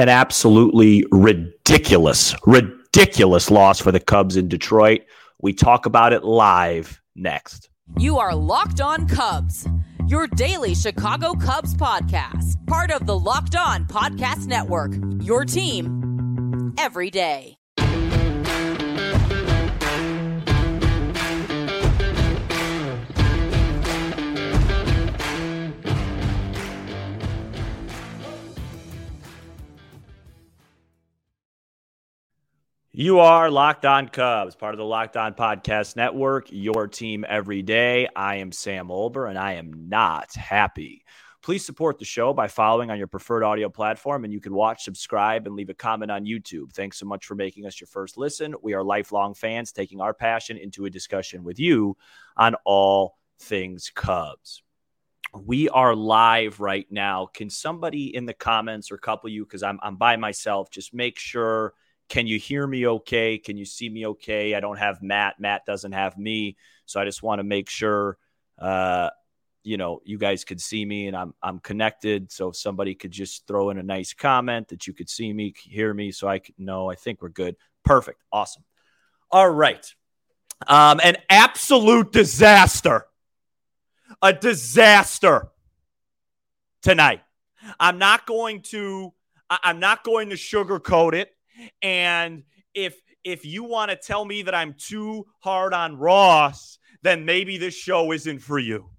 an absolutely ridiculous, ridiculous loss for the Cubs in Detroit. We talk about it live next. You are Locked On Cubs, your daily Chicago Cubs podcast, part of the Locked On Podcast Network, your team every day. You are Locked On Cubs, part of the Locked On Podcast Network, your team every day. I am Sam Olber, and I am not happy. Please support the show by following on your preferred audio platform, and you can watch, subscribe, and leave a comment on YouTube. Thanks so much for making us your first listen. We are lifelong fans taking our passion into a discussion with you on all things Cubs. We are live right now. Can somebody in the comments or couple you, because I'm, I'm by myself, just make sure – can you hear me okay? Can you see me okay? I don't have Matt. Matt doesn't have me. So I just want to make sure, uh, you know, you guys could see me and I'm, I'm connected. So if somebody could just throw in a nice comment that you could see me, hear me, so I could know, I think we're good. Perfect. Awesome. All right. Um, an absolute disaster. A disaster tonight. I'm not going to, I'm not going to sugarcoat it. And if if you want to tell me that I'm too hard on Ross, then maybe this show isn't for you.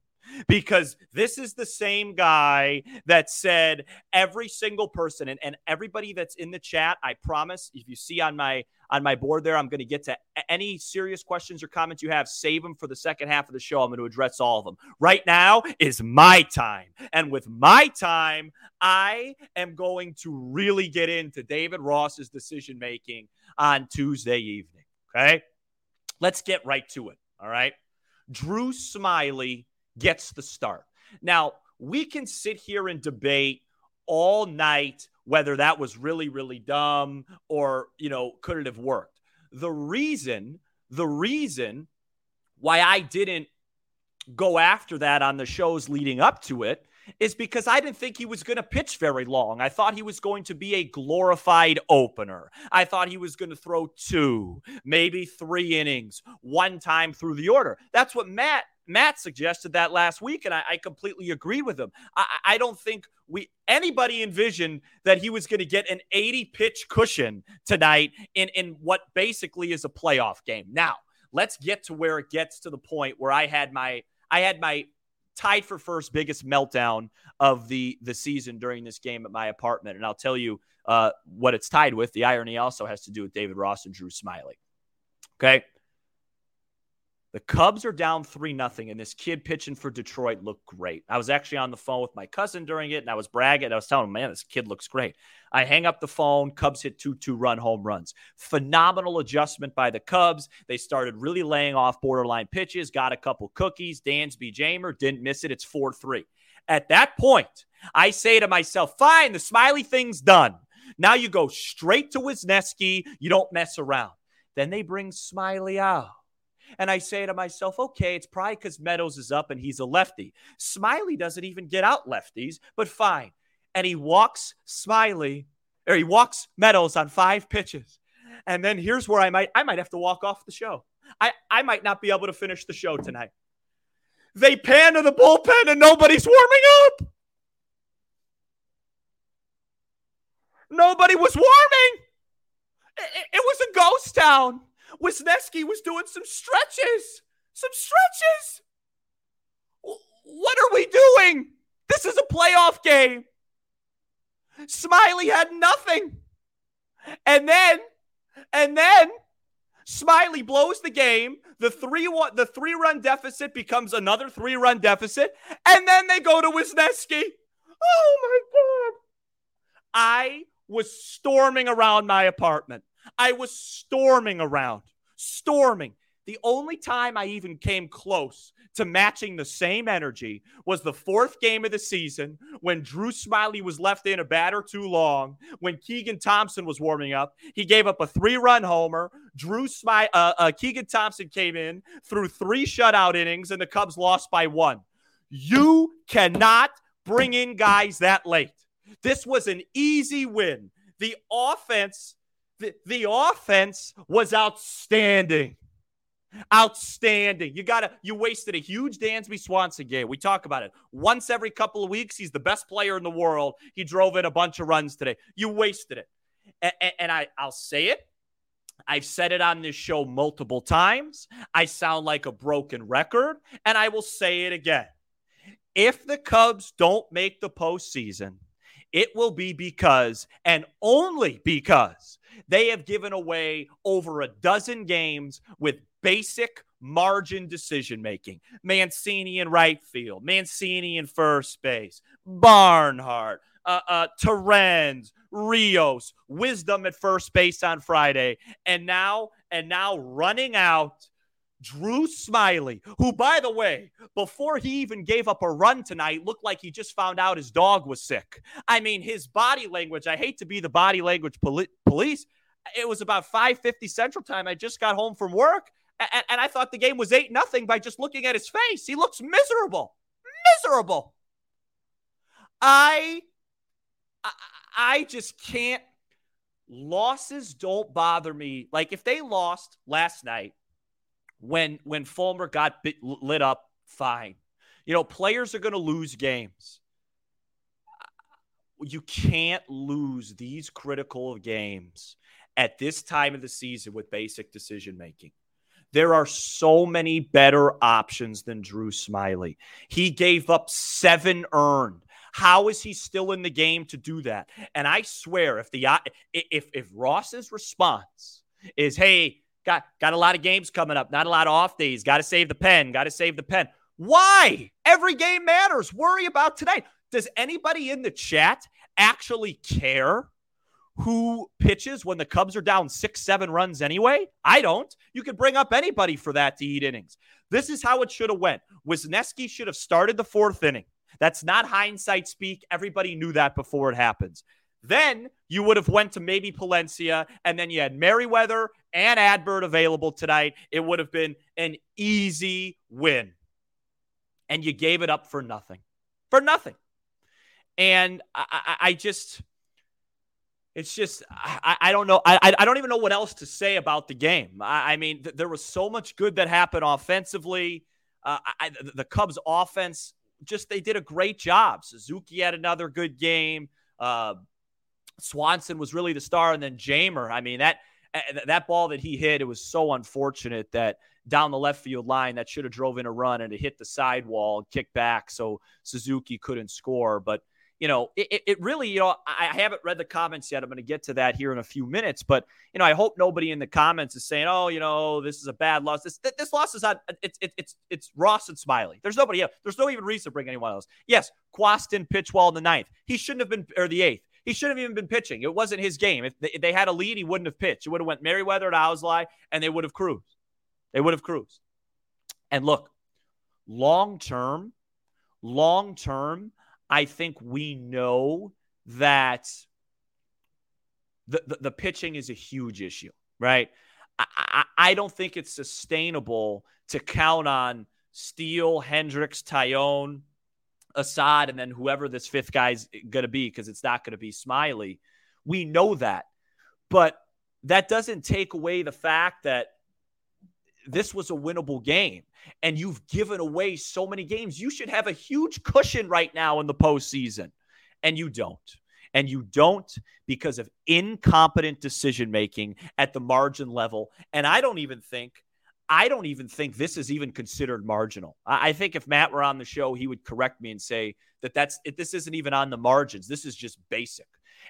Because this is the same guy that said every single person and, and everybody that's in the chat, I promise, if you see on my on my board there. I'm going to get to any serious questions or comments you have. Save them for the second half of the show. I'm going to address all of them. Right now is my time. And with my time, I am going to really get into David Ross's decision making on Tuesday evening. Okay. Let's get right to it. All right. Drew Smyly gets the start. Now, we can sit here and debate all night whether that was really, really dumb or, you know, could it have worked. The reason, the reason why I didn't go after that on the shows leading up to it is because I didn't think he was going to pitch very long. I thought he was going to be a glorified opener. I thought he was going to throw two, maybe three innings, one time through the order. That's what Matt Matt suggested that last week, and I, I completely agree with him. I, I, don't think we anybody envisioned that he was going to get an 80 pitch cushion tonight in in what basically is a playoff game. Now, let's get to where it gets to the point where I had my I had my tied for first biggest meltdown of the the season during this game at my apartment, and I'll tell you uh, what it's tied with. The irony also has to do with David Ross and Drew Smyly. Okay. The Cubs are down 3 nothing, and this kid pitching for Detroit looked great. I was actually on the phone with my cousin during it, and I was bragging. I was telling him, man, this kid looks great. I hang up the phone. Cubs hit two two run home runs. Phenomenal adjustment by the Cubs. They started really laying off borderline pitches, got a couple cookies. Dansby Jeimer didn't miss it. It's 4 3. At that point, I say to myself, fine, the Smyly thing's done. Now you go straight to Wesneski. You don't mess around. Then they bring Smyly out. And I say to myself, okay, it's probably because Meadows is up and he's a lefty. Smyly doesn't even get out lefties, but fine. And he walks Smyly, or he walks Meadows on five pitches. And then here's where I might I might have to walk off the show. I, I might not be able to finish the show tonight. They pan to the bullpen and nobody's warming up. Nobody was warming. It, it, it was a ghost town. Wesneski was doing some stretches. Some stretches. What are we doing? This is a playoff game. Smyly had nothing. And then, and then Smyly blows the game. The three one, the three run deficit becomes another three run deficit, and then they go to Wesneski. Oh my god! I was storming around my apartment. I was storming around, storming. The only time I even came close to matching the same energy was the fourth game of the season when Drew Smyly was left in a batter too long, when Keegan Thompson was warming up. He gave up a three run homer. Drew Smyly, uh, uh, Keegan Thompson came in, threw three shutout innings, and the Cubs lost by one. You cannot bring in guys that late. This was an easy win. The offense, the, offense was outstanding. Outstanding. You gotta you wasted a huge Dansby Swanson game. We talk about it. Once every couple of weeks, he's the best player in the world. He drove in a bunch of runs today. You wasted it. And, and I, I'll say it. I've said it on this show multiple times. I sound like a broken record, and I will say it again. If the Cubs don't make the postseason, it will be because, and only because, they have given away over a dozen games with basic margin decision making. Mancini in right field, Mancini in first base, Barnhart, uh, uh, Torrens, Rios, Wisdom at first base on Friday, and now and now running out Drew Smyly, who, by the way, before he even gave up a run tonight, looked like he just found out his dog was sick. I mean, his body language, I hate to be the body language poli- police. It was about 5:50 Central Time. I just got home from work, and, and I thought the game was 8 nothing by just looking at his face. He looks miserable. Miserable. I I, I just can't losses don't bother me. Like if they lost last night, when when Fulmer got bit, lit up, fine. You know, players are going to lose games. You can't lose these critical games at this time of the season with basic decision making. There are so many better options than Drew Smyly. He gave up seven earned. How is he still in the game to do that? And I swear, if the if if Ross's response is, "Hey, Got got a lot of games coming up, not a lot of off days. Got to save the pen. Got to save the pen. Why? Every game matters. Worry about tonight. Does anybody in the chat actually care who pitches when the Cubs are down six, seven runs anyway? I don't. You could bring up anybody for that to eat innings. This is how it should have went. Wesneski should have started the fourth inning. That's not hindsight speak. Everybody knew that before it happens. Then you would have went to maybe Palencia, and then you had Merryweather and Adbert available tonight. It would have been an easy win. And you gave it up for nothing. For nothing. And I, I, I just, it's just, I, I don't know. I, I don't even know what else to say about the game. I, mean, th- there was so much good that happened offensively. Uh, the Cubs' offense, just, they did a great job. Suzuki had another good game. Uh, Swanson was really the star, and then Jeimer. I mean that that ball that he hit, it was so unfortunate that down the left field line that should have drove in a run and it hit the sidewall and kicked back, so Suzuki couldn't score. But you know, it, it really, you know, I haven't read the comments yet. I'm going to get to that here in a few minutes, but you know, I hope nobody in the comments is saying, "Oh, you know, this is a bad loss." This this loss is on. It's it's it's it's Ross and Smyly. There's nobody else. There's no even reason to bring anyone else. Yes, Quaston pitch well in the ninth. He shouldn't have been or the eighth. He shouldn't have even been pitching. It wasn't his game. If they, they had a lead, he wouldn't have pitched. It would have went Merryweather to Alzolay, and they would have cruised. They would have cruised. And look, long term, long term, I think we know that the, the, the pitching is a huge issue, right? I, I, I don't think it's sustainable to count on Steele, Hendricks, Taillon, Assad and then whoever this fifth guy's going to be, because it's not going to be Smyly. We know that. But that doesn't take away the fact that this was a winnable game and you've given away so many games. You should have a huge cushion right now in the postseason, and you don't. And you don't because of incompetent decision making at the margin level. And I don't even think I don't even think this is even considered marginal. I, think if Matt were on the show, he would correct me and say that that's this isn't even on the margins. This is just basic.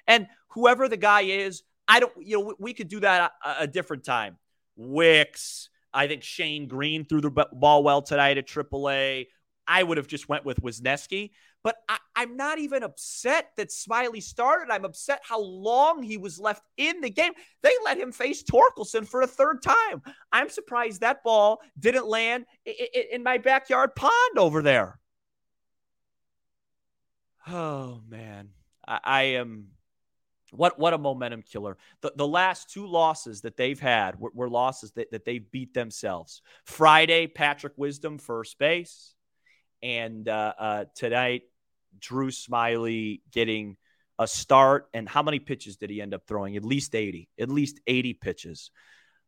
And whoever the guy is, I don't, you know, we, could do that a, a, different time. Wicks, I think Shane Greene threw the ball well tonight at AAA. I would have just went with Wesneski. But I, am not even upset that Smyly started. I'm upset how long he was left in the game. They let him face Torkelson for a third time. I'm surprised that ball didn't land in my backyard pond over there. Oh man, I, I am. What what a momentum killer! The the last two losses that they've had were, were losses that, that they beat themselves. Friday, Patrick Wisdom first base, and uh, uh, tonight Drew Smyly getting a start. And how many pitches did he end up throwing? At least 80. At least 80 pitches.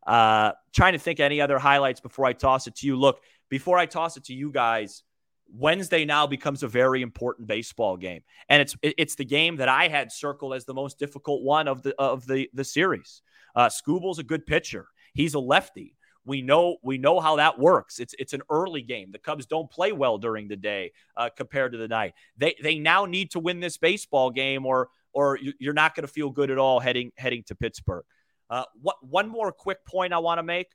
Uh, trying to think any other highlights before I toss it to you. Look, before I toss it to you guys, Wednesday now becomes a very important baseball game, and it's it's the game that I had circled as the most difficult one of the of the the series. Uh, Skubal's a good pitcher. He's a lefty. We know we know how that works. It's it's an early game. The Cubs don't play well during the day uh, compared to the night. They they now need to win this baseball game, or or you're not going to feel good at all heading heading to Pittsburgh. Uh, what one more quick point I want to make.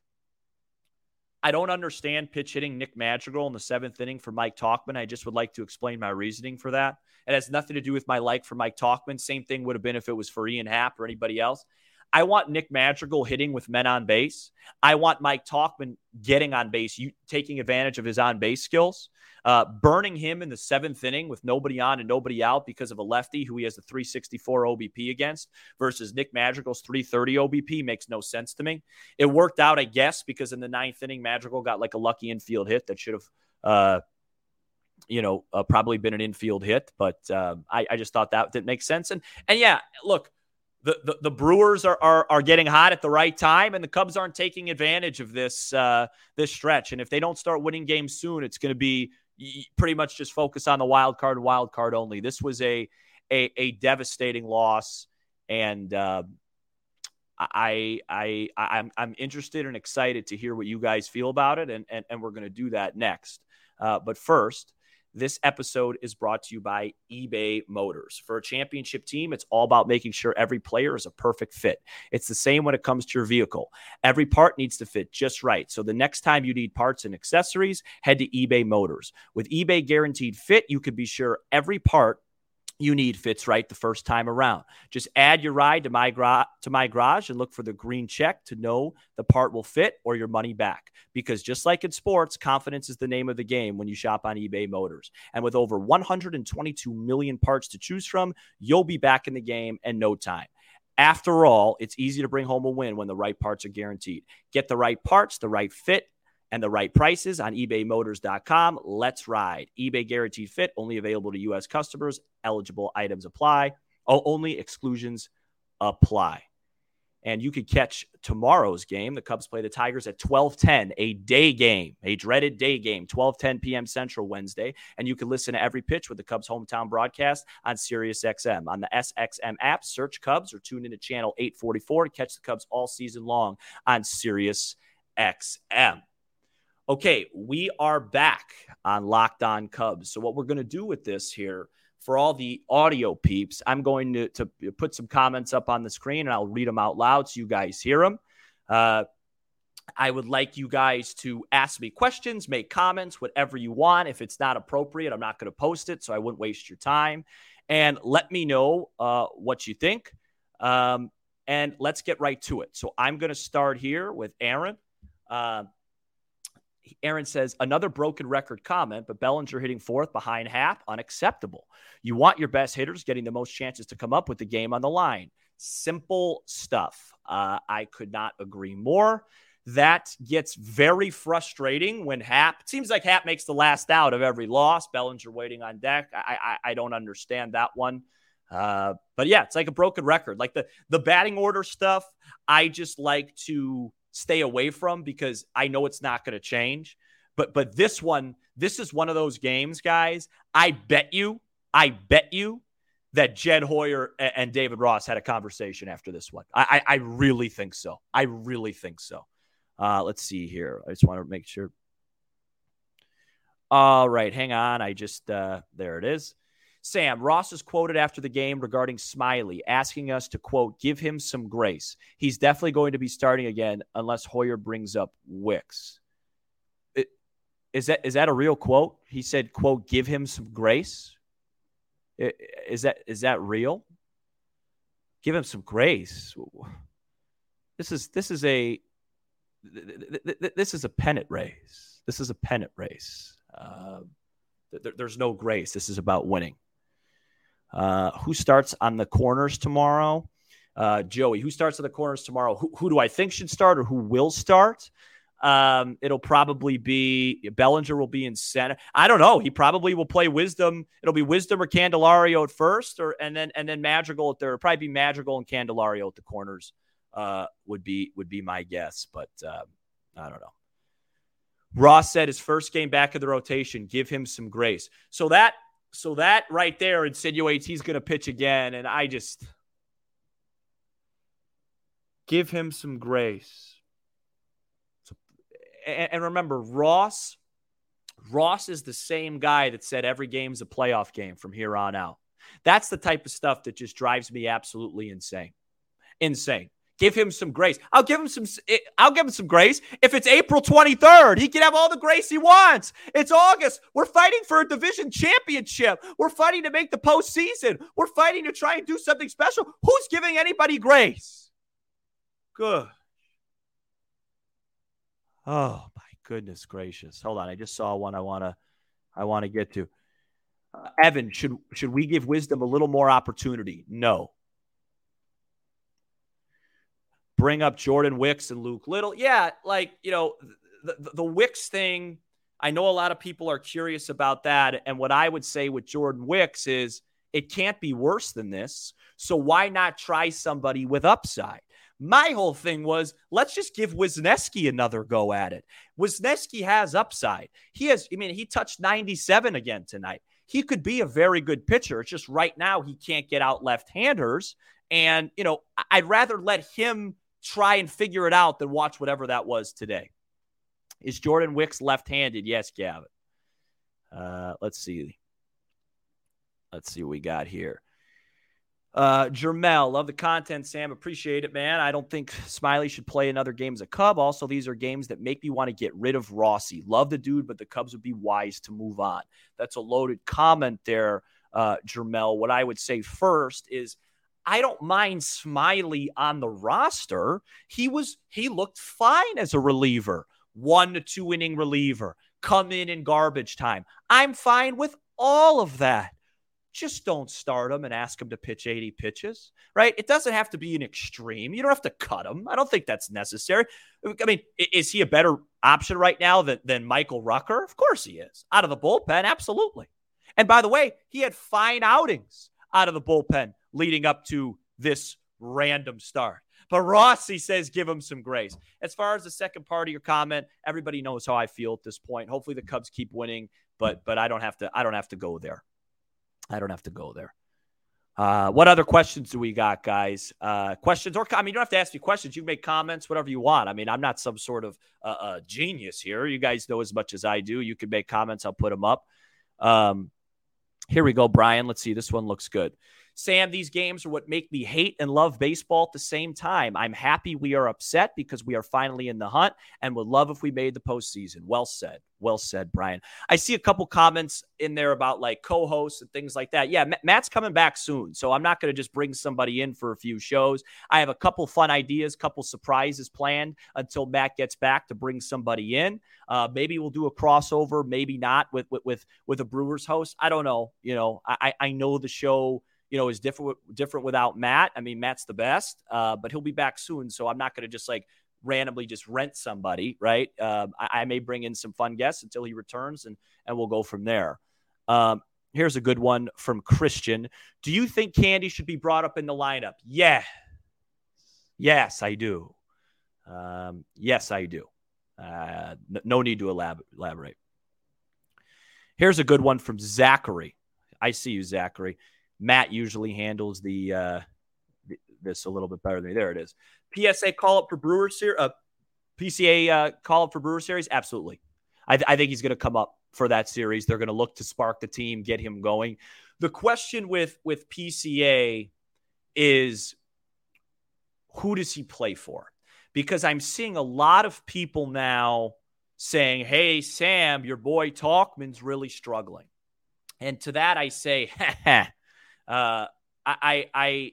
I don't understand pitch hitting Nick Madrigal in the seventh inning for Mike Tauchman. I just would like to explain my reasoning for that. It has nothing to do with my like for Mike Tauchman. Same thing would have been if it was for Ian Happ or anybody else. I want Nick Madrigal hitting with men on base. I want Mike Tauchman getting on base, you taking advantage of his on base skills. Uh, burning him in the seventh inning with nobody on and nobody out because of a lefty who he has a 364 OBP against versus Nick Madrigal's 330 OBP makes no sense to me. It worked out, I guess, because in the ninth inning, Madrigal got like a lucky infield hit that should have. Uh, you know, uh, probably been an infield hit, but um, I, I just thought that didn't make sense. And and yeah, look, the, the, the, Brewers are, are, are getting hot at the right time, and the Cubs aren't taking advantage of this uh, this stretch. And if they don't start winning games soon, it's going to be pretty much just focus on the wild card and wild card only. This was a a, a devastating loss, and uh, I I I'm I'm interested and excited to hear what you guys feel about it, and and, and we're going to do that next. Uh, but first, this episode is brought to you by eBay Motors. For a championship team, it's all about making sure every player is a perfect fit. It's the same when it comes to your vehicle. Every part needs to fit just right. So the next time you need parts and accessories, head to eBay Motors. With eBay Guaranteed Fit, you can be sure every part you need fits right the first time around. Just add your ride to my, gra- to my garage and look for the green check to know the part will fit or your money back. Because just like in sports, confidence is the name of the game when you shop on eBay Motors. And with over 122 million parts to choose from, you'll be back in the game in no time. After all, it's easy to bring home a win when the right parts are guaranteed. Get the right parts, the right fit, and the right prices on ebaymotors.com. Let's ride. eBay guaranteed fit only available to U.S. customers. Eligible items apply. Oh, only exclusions apply. And you could catch tomorrow's game. The Cubs play the Tigers at 12:10, a day game, a dreaded day game, 12:10 p.m. Central Wednesday. And you can listen to every pitch with the Cubs hometown broadcast on SiriusXM. On the SXM app, search Cubs or tune into channel 844 to catch the Cubs all season long on SiriusXM. Okay, we are back on Locked On Cubs. So, what we're going to do with this here for all the audio peeps, I'm going to, to put some comments up on the screen and I'll read them out loud so you guys hear them. Uh, I would like you guys to ask me questions, make comments, whatever you want. If it's not appropriate, I'm not going to post it, so I wouldn't waste your time. And let me know uh, what you think. Um, and let's get right to it. So I'm going to start here with Aaron. Uh, Aaron says another broken record comment, but Bellinger hitting fourth behind Happ, unacceptable. You want your best hitters getting the most chances to come up with the game on the line. Simple stuff. Uh, I could not agree more. That gets very frustrating when Happ seems like Happ makes the last out of every loss. Bellinger waiting on deck. I I, I don't understand that one. Uh, but yeah, it's like a broken record. Like the the batting order stuff, I just like to stay away from because I know it's not going to change. But but this one, this is one of those games, guys. I bet you, I bet you that Jed Hoyer and David Ross had a conversation after this one. I, I, I really think so. I really think so. Uh, let's see here. I just want to make sure. All right, hang on. I just uh, there it is. Sam, Ross is quoted after the game regarding Smyly, asking us to, quote, give him some grace. He's definitely going to be starting again unless Hoyer brings up Wicks. It, is that is that a real quote? He said, quote, give him some grace. Is that is that real? Give him some grace. This is this is a this is a pennant race. This is a pennant race. Uh, there's no grace. This is about winning. Uh, who starts on the corners tomorrow? Uh, Joey, who starts on the corners tomorrow? Who, who, do I think should start or who will start? Um, it'll probably be Bellinger will be in center. I don't know. He probably will play Wisdom. It'll be Wisdom or Candelario at first, or and then and then Madrigal at there. Probably be Madrigal and Candelario at the corners. Uh, would be would be my guess, but uh, I don't know. Ross said his first game back of the rotation, give him some grace. So that so that right there insinuates he's going to pitch again, and I just give him some grace. So, and, and remember, Ross. Ross is the same guy that said every game's a playoff game from here on out. That's the type of stuff that just drives me absolutely insane. Insane. Give him some grace. I'll give him some. I'll give him some grace. If it's April 23rd, he can have all the grace he wants. It's August. We're fighting for a division championship. We're fighting to make the postseason. We're fighting to try and do something special. Who's giving anybody grace? Good. Oh my goodness gracious! Hold on, I just saw one. I wanna, I wanna get to. Uh, Evan, should should we give wisdom a little more opportunity? No bring up Jordan Wicks and Luke Little. Yeah, like, you know, the, the, the Wicks thing, I know a lot of people are curious about that. And what I would say with Jordan Wicks is it can't be worse than this. So why not try somebody with upside? My whole thing was let's just give Wesneski another go at it. Wesneski has upside. He has, I mean, he touched 97 again tonight. He could be a very good pitcher. It's just right now he can't get out left handers. And, you know, I'd rather let him try and figure it out than watch whatever that was today. Is Jordan Wicks left handed? Yes, Gavin. Uh, let's see. Let's see what we got here. Uh, Jermel, love the content, Sam. Appreciate it, man. I don't think Smyly should play another game as a Cub. Also, these are games that make me want to get rid of Rossi. Love the dude, but the Cubs would be wise to move on. That's a loaded comment there, uh, Jermel. What I would say first is I don't mind Smyly on the roster. He was he looked fine as a reliever, one to two inning reliever, come in in garbage time. I'm fine with all of that. Just don't start him and ask him to pitch 80 pitches, right? It doesn't have to be an extreme. You don't have to cut him. I don't think that's necessary. I mean, is he a better option right now than, than Michael Rucker? Of course he is. Out of the bullpen, absolutely. And by the way, he had fine outings out of the bullpen leading up to this random start. But Rossi says give him some grace. As far as the second part of your comment, everybody knows how I feel at this point. Hopefully the Cubs keep winning, but but I don't have to I don't have to go there. I don't have to go there. Uh, what other questions do we got, guys? Uh, questions or I mean, you don't have to ask me questions. You can make comments, whatever you want. I mean, I'm not some sort of uh, uh, genius here. You guys know as much as I do. You can make comments. I'll put them up. Um, here we go, Brian. Let's see. This one looks good. Sam, these games are what make me hate and love baseball at the same time. I'm happy we are upset because we are finally in the hunt and would love if we made the postseason. Well said. Well said, Brian. I see a couple comments in there about like co hosts and things like that. Yeah, Matt's coming back soon. So I'm not going to just bring somebody in for a few shows. I have a couple fun ideas, couple surprises planned until Matt gets back to bring somebody in. Uh, maybe we'll do a crossover, maybe not with, with, with, with a Brewers host. I don't know. You know, I, I know the show you know, is different different without Matt. I mean, Matt's the best, uh, but he'll be back soon, so I'm not going to just like randomly just rent somebody, right? Um, I, I, may bring in some fun guests until he returns, and and we'll go from there. Um, here's a good one from Christian. Do you think Candy should be brought up in the lineup? Yeah, yes, I do. Um, yes, I do. Uh, no need to elab- elaborate. Here's a good one from Zachary. I see you, Zachary. Matt usually handles the uh, this a little bit better than me. There it is. PSA call up for Brewers series. Uh, PCA uh, call up for Brewer series. Absolutely. I, th- I think he's going to come up for that series. They're going to look to spark the team, get him going. The question with with PCA is who does he play for? Because I'm seeing a lot of people now saying, "Hey Sam, your boy Tauchman's really struggling," and to that I say, Uh, I, I,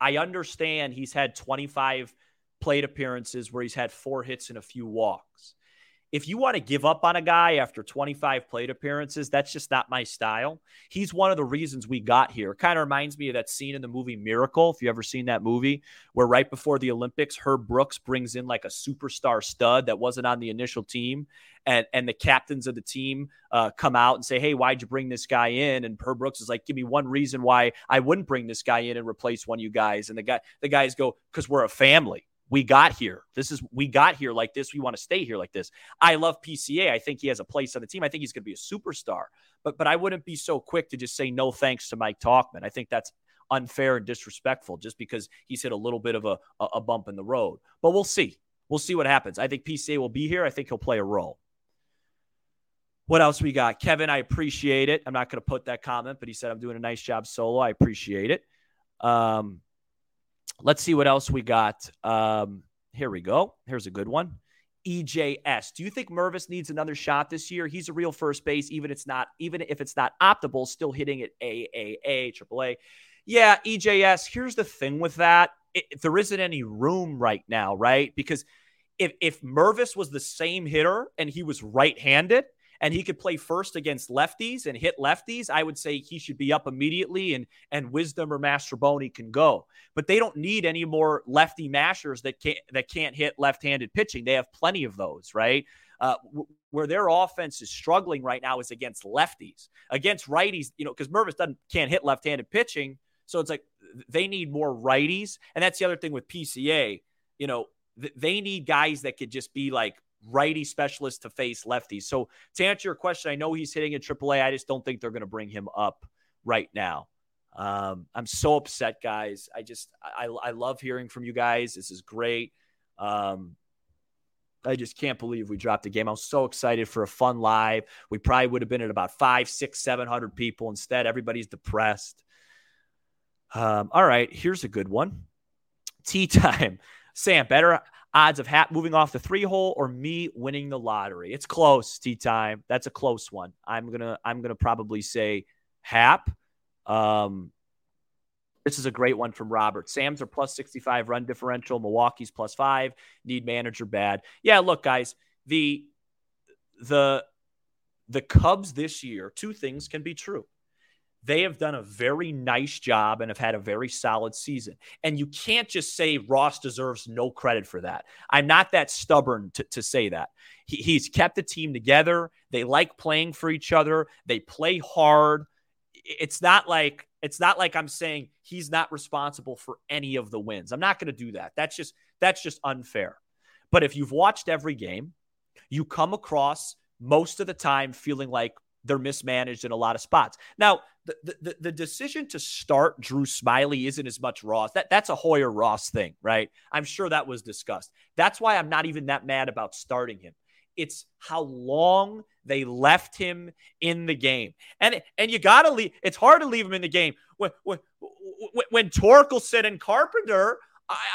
I understand he's had 25 plate appearances where he's had four hits and a few walks. If you want to give up on a guy after 25 plate appearances, that's just not my style. He's one of the reasons we got here. Kind of reminds me of that scene in the movie Miracle, if you ever seen that movie, where right before the Olympics, Herb Brooks brings in like a superstar stud that wasn't on the initial team. And, and the captains of the team uh, come out and say, Hey, why'd you bring this guy in? And Herb Brooks is like, Give me one reason why I wouldn't bring this guy in and replace one of you guys. And the guy, the guys go, Because we're a family we got here. This is we got here like this. We want to stay here like this. I love PCA. I think he has a place on the team. I think he's going to be a superstar. But but I wouldn't be so quick to just say no thanks to Mike Tauchman. I think that's unfair and disrespectful just because he's hit a little bit of a, a bump in the road. But we'll see. We'll see what happens. I think PCA will be here. I think he'll play a role. What else we got? Kevin, I appreciate it. I'm not going to put that comment, but he said I'm doing a nice job solo. I appreciate it. Um, Let's see what else we got. Um, here we go. Here's a good one. EJS. Do you think Mervis needs another shot this year? He's a real first base, even it's not, even if it's not optimal, still hitting it AAA, AAA. Yeah, EJS. Here's the thing with that: it, there isn't any room right now, right? Because if if Mervis was the same hitter and he was right-handed, and he could play first against lefties and hit lefties, I would say he should be up immediately and and Wisdom or Mastrobuoni can go. But they don't need any more lefty mashers that can't that can't hit left-handed pitching. They have plenty of those, right? Uh, where their offense is struggling right now is against lefties. Against righties, you know, because Mervis doesn't can't hit left-handed pitching, so it's like they need more righties. And that's the other thing with PCA. You know, th- they need guys that could just be like righty specialist to face lefties. So to answer your question, I know he's hitting in AAA. I just don't think they're going to bring him up right now. Um, I'm so upset, guys. I just I, I love hearing from you guys. This is great. Um, I just can't believe we dropped the game. I was so excited for a fun live. We probably would have been at about five, six, seven hundred people. Instead, everybody's depressed. Um, all right, here's a good one. Tea time. Sam, better odds of Happ moving off the three hole or me winning the lottery. It's close, tea time. That's a close one. I'm gonna I'm gonna probably say Happ. Um, this is a great one from Robert. Sam's are plus 65 run differential. Milwaukee's plus five. Need manager bad. Yeah, look, guys, the the the Cubs this year, two things can be true they have done a very nice job and have had a very solid season. And you can't just say Ross deserves no credit for that. I'm not that stubborn to, to say that. He, he's kept the team together. They like playing for each other. They play hard. It's not like it's not like I'm saying he's not responsible for any of the wins. I'm not going to do that. That's just that's just unfair. But if you've watched every game, you come across most of the time feeling like they're mismanaged in a lot of spots. Now, the, the, the decision to start Drew Smyly isn't as much Ross. That that's a Hoyer Ross thing, right? I'm sure that was discussed. That's why I'm not even that mad about starting him. It's how long they left him in the game, and and you gotta leave. It's hard to leave him in the game when when when Torkelson and Carpenter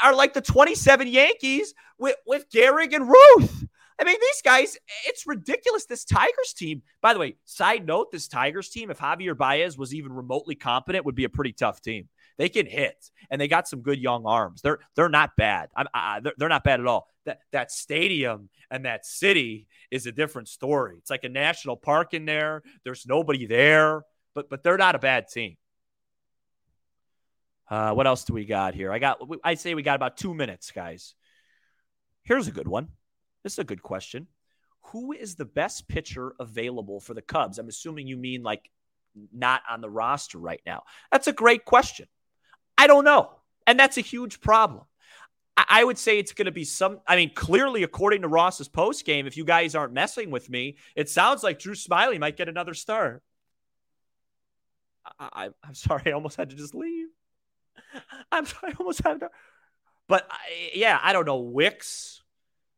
are like the 27 Yankees with with Gehrig and Ruth. I mean, these guys, it's ridiculous. This Tigers team, by the way, side note, this Tigers team, if Javier Baez was even remotely competent, would be a pretty tough team. They can hit, and they got some good young arms. They're they're not bad. I'm, I, they're, they're not bad at all. That that stadium and that city is a different story. It's like a national park in there. There's nobody there, but but they're not a bad team. Uh, what else do we got here? I got. I say we got about two minutes, guys. Here's a good one. This is a good question. Who is the best pitcher available for the Cubs? I'm assuming you mean like not on the roster right now. That's a great question. I don't know. And that's a huge problem. I would say it's going to be some. I mean, clearly, according to Ross's post game, if you guys aren't messing with me, it sounds like Drew Smyly might get another start. I, am sorry, I almost had to just leave. I'm sorry, I almost had to. But I, yeah, I don't know. Wicks,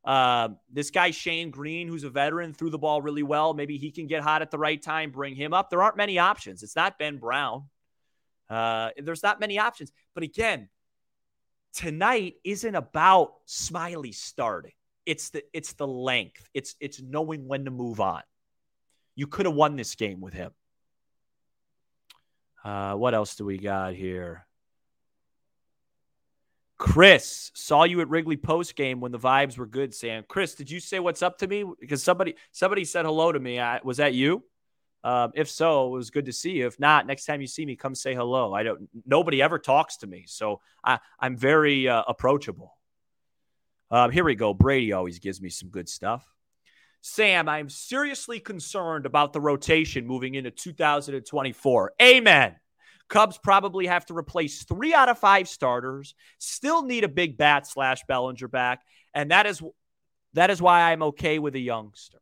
uh, this guy, Shane Greene, who's a veteran, threw the ball really well. Maybe he can get hot at the right time, bring him up. There aren't many options. It's not Ben Brown. Uh, there's not many options. But again, tonight isn't about Smyly starting. It's the it's the length. It's it's knowing when to move on. You could have won this game with him. Uh, what else do we got here? Chris saw you at Wrigley post game when the vibes were good. Sam, Chris, did you say what's up to me? Because somebody somebody said hello to me. I, was that you? Um, if so, it was good to see you. If not, next time you see me, come say hello. I don't. Nobody ever talks to me, so I, I'm very uh, approachable. Um, here we go. Brady always gives me some good stuff. Sam, I'm seriously concerned about the rotation moving into 2024. Amen. Cubs probably have to replace three out of five starters, still need a big bat slash Bellinger back. And that is that is why I'm okay with a youngster.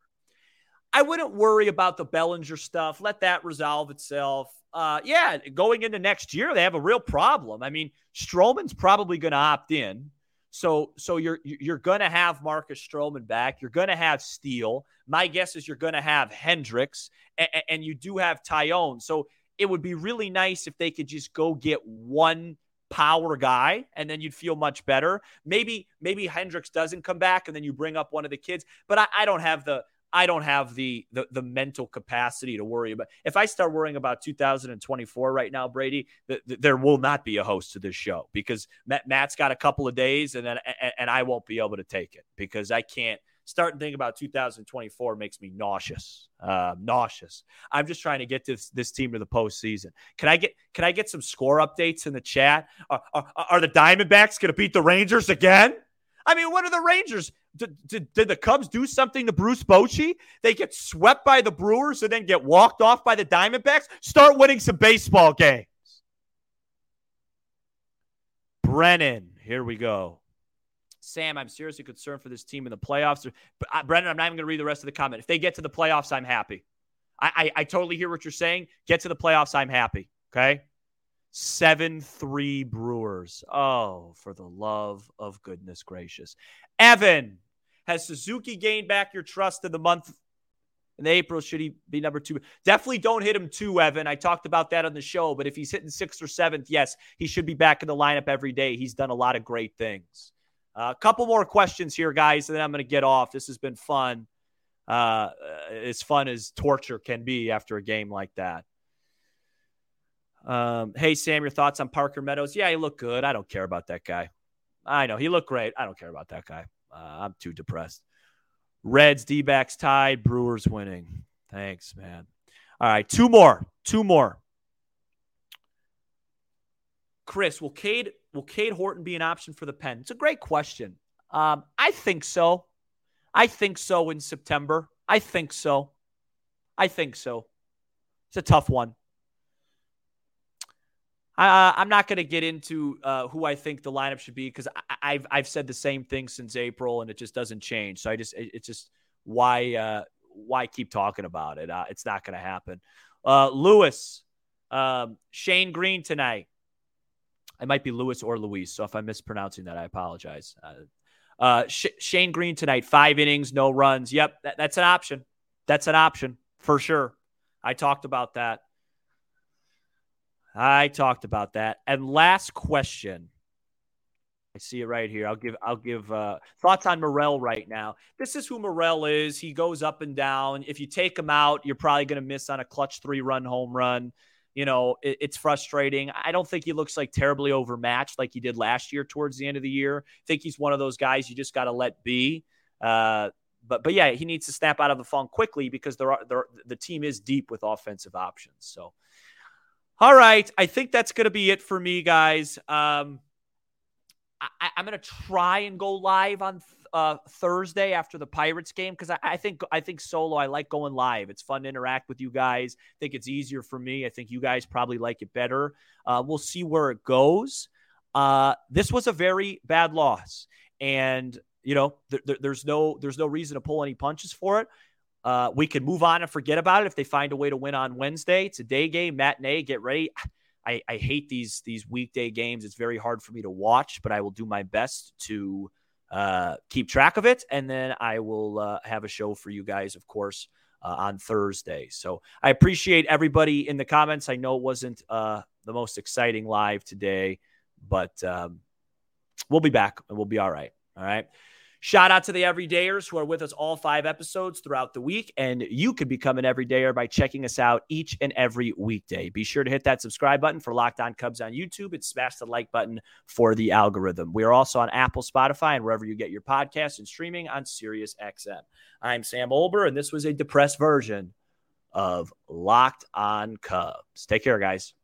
I wouldn't worry about the Bellinger stuff. Let that resolve itself. Uh, yeah, going into next year, they have a real problem. I mean, Stroman's probably going to opt in. So, so you're you're going to have Marcus Stroman back. You're going to have Steele. My guess is you're going to have Hendricks, and, and you do have Taillon. So it would be really nice if they could just go get one power guy and then you'd feel much better. Maybe maybe Hendricks doesn't come back and then you bring up one of the kids, but I, I don't have the I don't have the, the the mental capacity to worry about. If I start worrying about 2024 right now, Brady, th- th- there will not be a host to this show because Matt, Matt's got a couple of days and then and, and I won't be able to take it because I can't starting thinking about 2024 makes me nauseous. Uh, nauseous. I'm just trying to get this this team to the postseason. Can I get can I get some score updates in the chat? Are, are, are the Diamondbacks going to beat the Rangers again? I mean, what are the Rangers? Did, did, did, the Cubs do something to Bruce Bochy? They get swept by the Brewers and then get walked off by the Diamondbacks. Start winning some baseball games. Brennan, here we go. Sam, I'm seriously concerned for this team in the playoffs. But uh, Brendan, I'm not even going to read the rest of the comment. If they get to the playoffs, I'm happy. I, I, I totally hear what you're saying. Get to the playoffs, I'm happy. Okay. 7 3 Brewers. Oh, for the love of goodness gracious. Evan, has Suzuki gained back your trust in the month in April? Should he be number two? Definitely don't hit him two, Evan. I talked about that on the show, but if he's hitting sixth or seventh, yes, he should be back in the lineup every day. He's done a lot of great things. A uh, couple more questions here, guys, and then I'm going to get off. This has been fun. Uh, as fun as torture can be after a game like that. Um, hey, Sam, your thoughts on Parker Meadows? Yeah, he looked good. I don't care about that guy. I know he looked great. I don't care about that guy. Uh, I'm too depressed. Reds, D backs tied, Brewers winning. Thanks, man. All right, two more. Two more. Chris, will Cade will Cade Horton be an option for the pen? It's a great question. Um, I think so. I think so in September. I think so. I think so. It's a tough one. I'm not going to get into uh, who I think the lineup should be because I've I've said the same thing since April and it just doesn't change. So I just it's just why uh, why keep talking about it? Uh, it's not going to happen. Uh, Lewis, um, Shane Greene tonight. I might be Lewis or Luis. So if I'm mispronouncing that, I apologize. Uh, uh, Sh- Shane Greene tonight, five innings, no runs. Yep, that, that's an option. That's an option for sure. I talked about that. I talked about that. And last question. I see it right here. I'll give I'll give uh, thoughts on Morel right now. This is who Morel is. He goes up and down. If you take him out, you're probably going to miss on a clutch three run home run you know, it, it's frustrating. I don't think he looks like terribly overmatched like he did last year towards the end of the year. I think he's one of those guys you just got to let be. Uh, but but yeah, he needs to snap out of the funk quickly because there are there, the team is deep with offensive options. So, all right, I think that's going to be it for me, guys. Um, I, am going to try and go live on uh, Thursday after the Pirates game because I, I, think I think solo I like going live. It's fun to interact with you guys. I think it's easier for me. I think you guys probably like it better. Uh, we'll see where it goes. Uh, this was a very bad loss, and you know th- th- there's no there's no reason to pull any punches for it. Uh, we can move on and forget about it if they find a way to win on Wednesday. It's a day game, matinee. Get ready. I, I hate these these weekday games. It's very hard for me to watch, but I will do my best to uh, keep track of it. And then I will uh, have a show for you guys, of course, uh, on Thursday. So I appreciate everybody in the comments. I know it wasn't uh, the most exciting live today, but um, we'll be back and we'll be all right. All right. Shout out to the everydayers who are with us all five episodes throughout the week. And you could become an everydayer by checking us out each and every weekday. Be sure to hit that subscribe button for Locked On Cubs on YouTube and smash the like button for the algorithm. We are also on Apple, Spotify, and wherever you get your podcasts and streaming on Sirius XM. I'm Sam Olber, and this was a depressed version of Locked On Cubs. Take care, guys.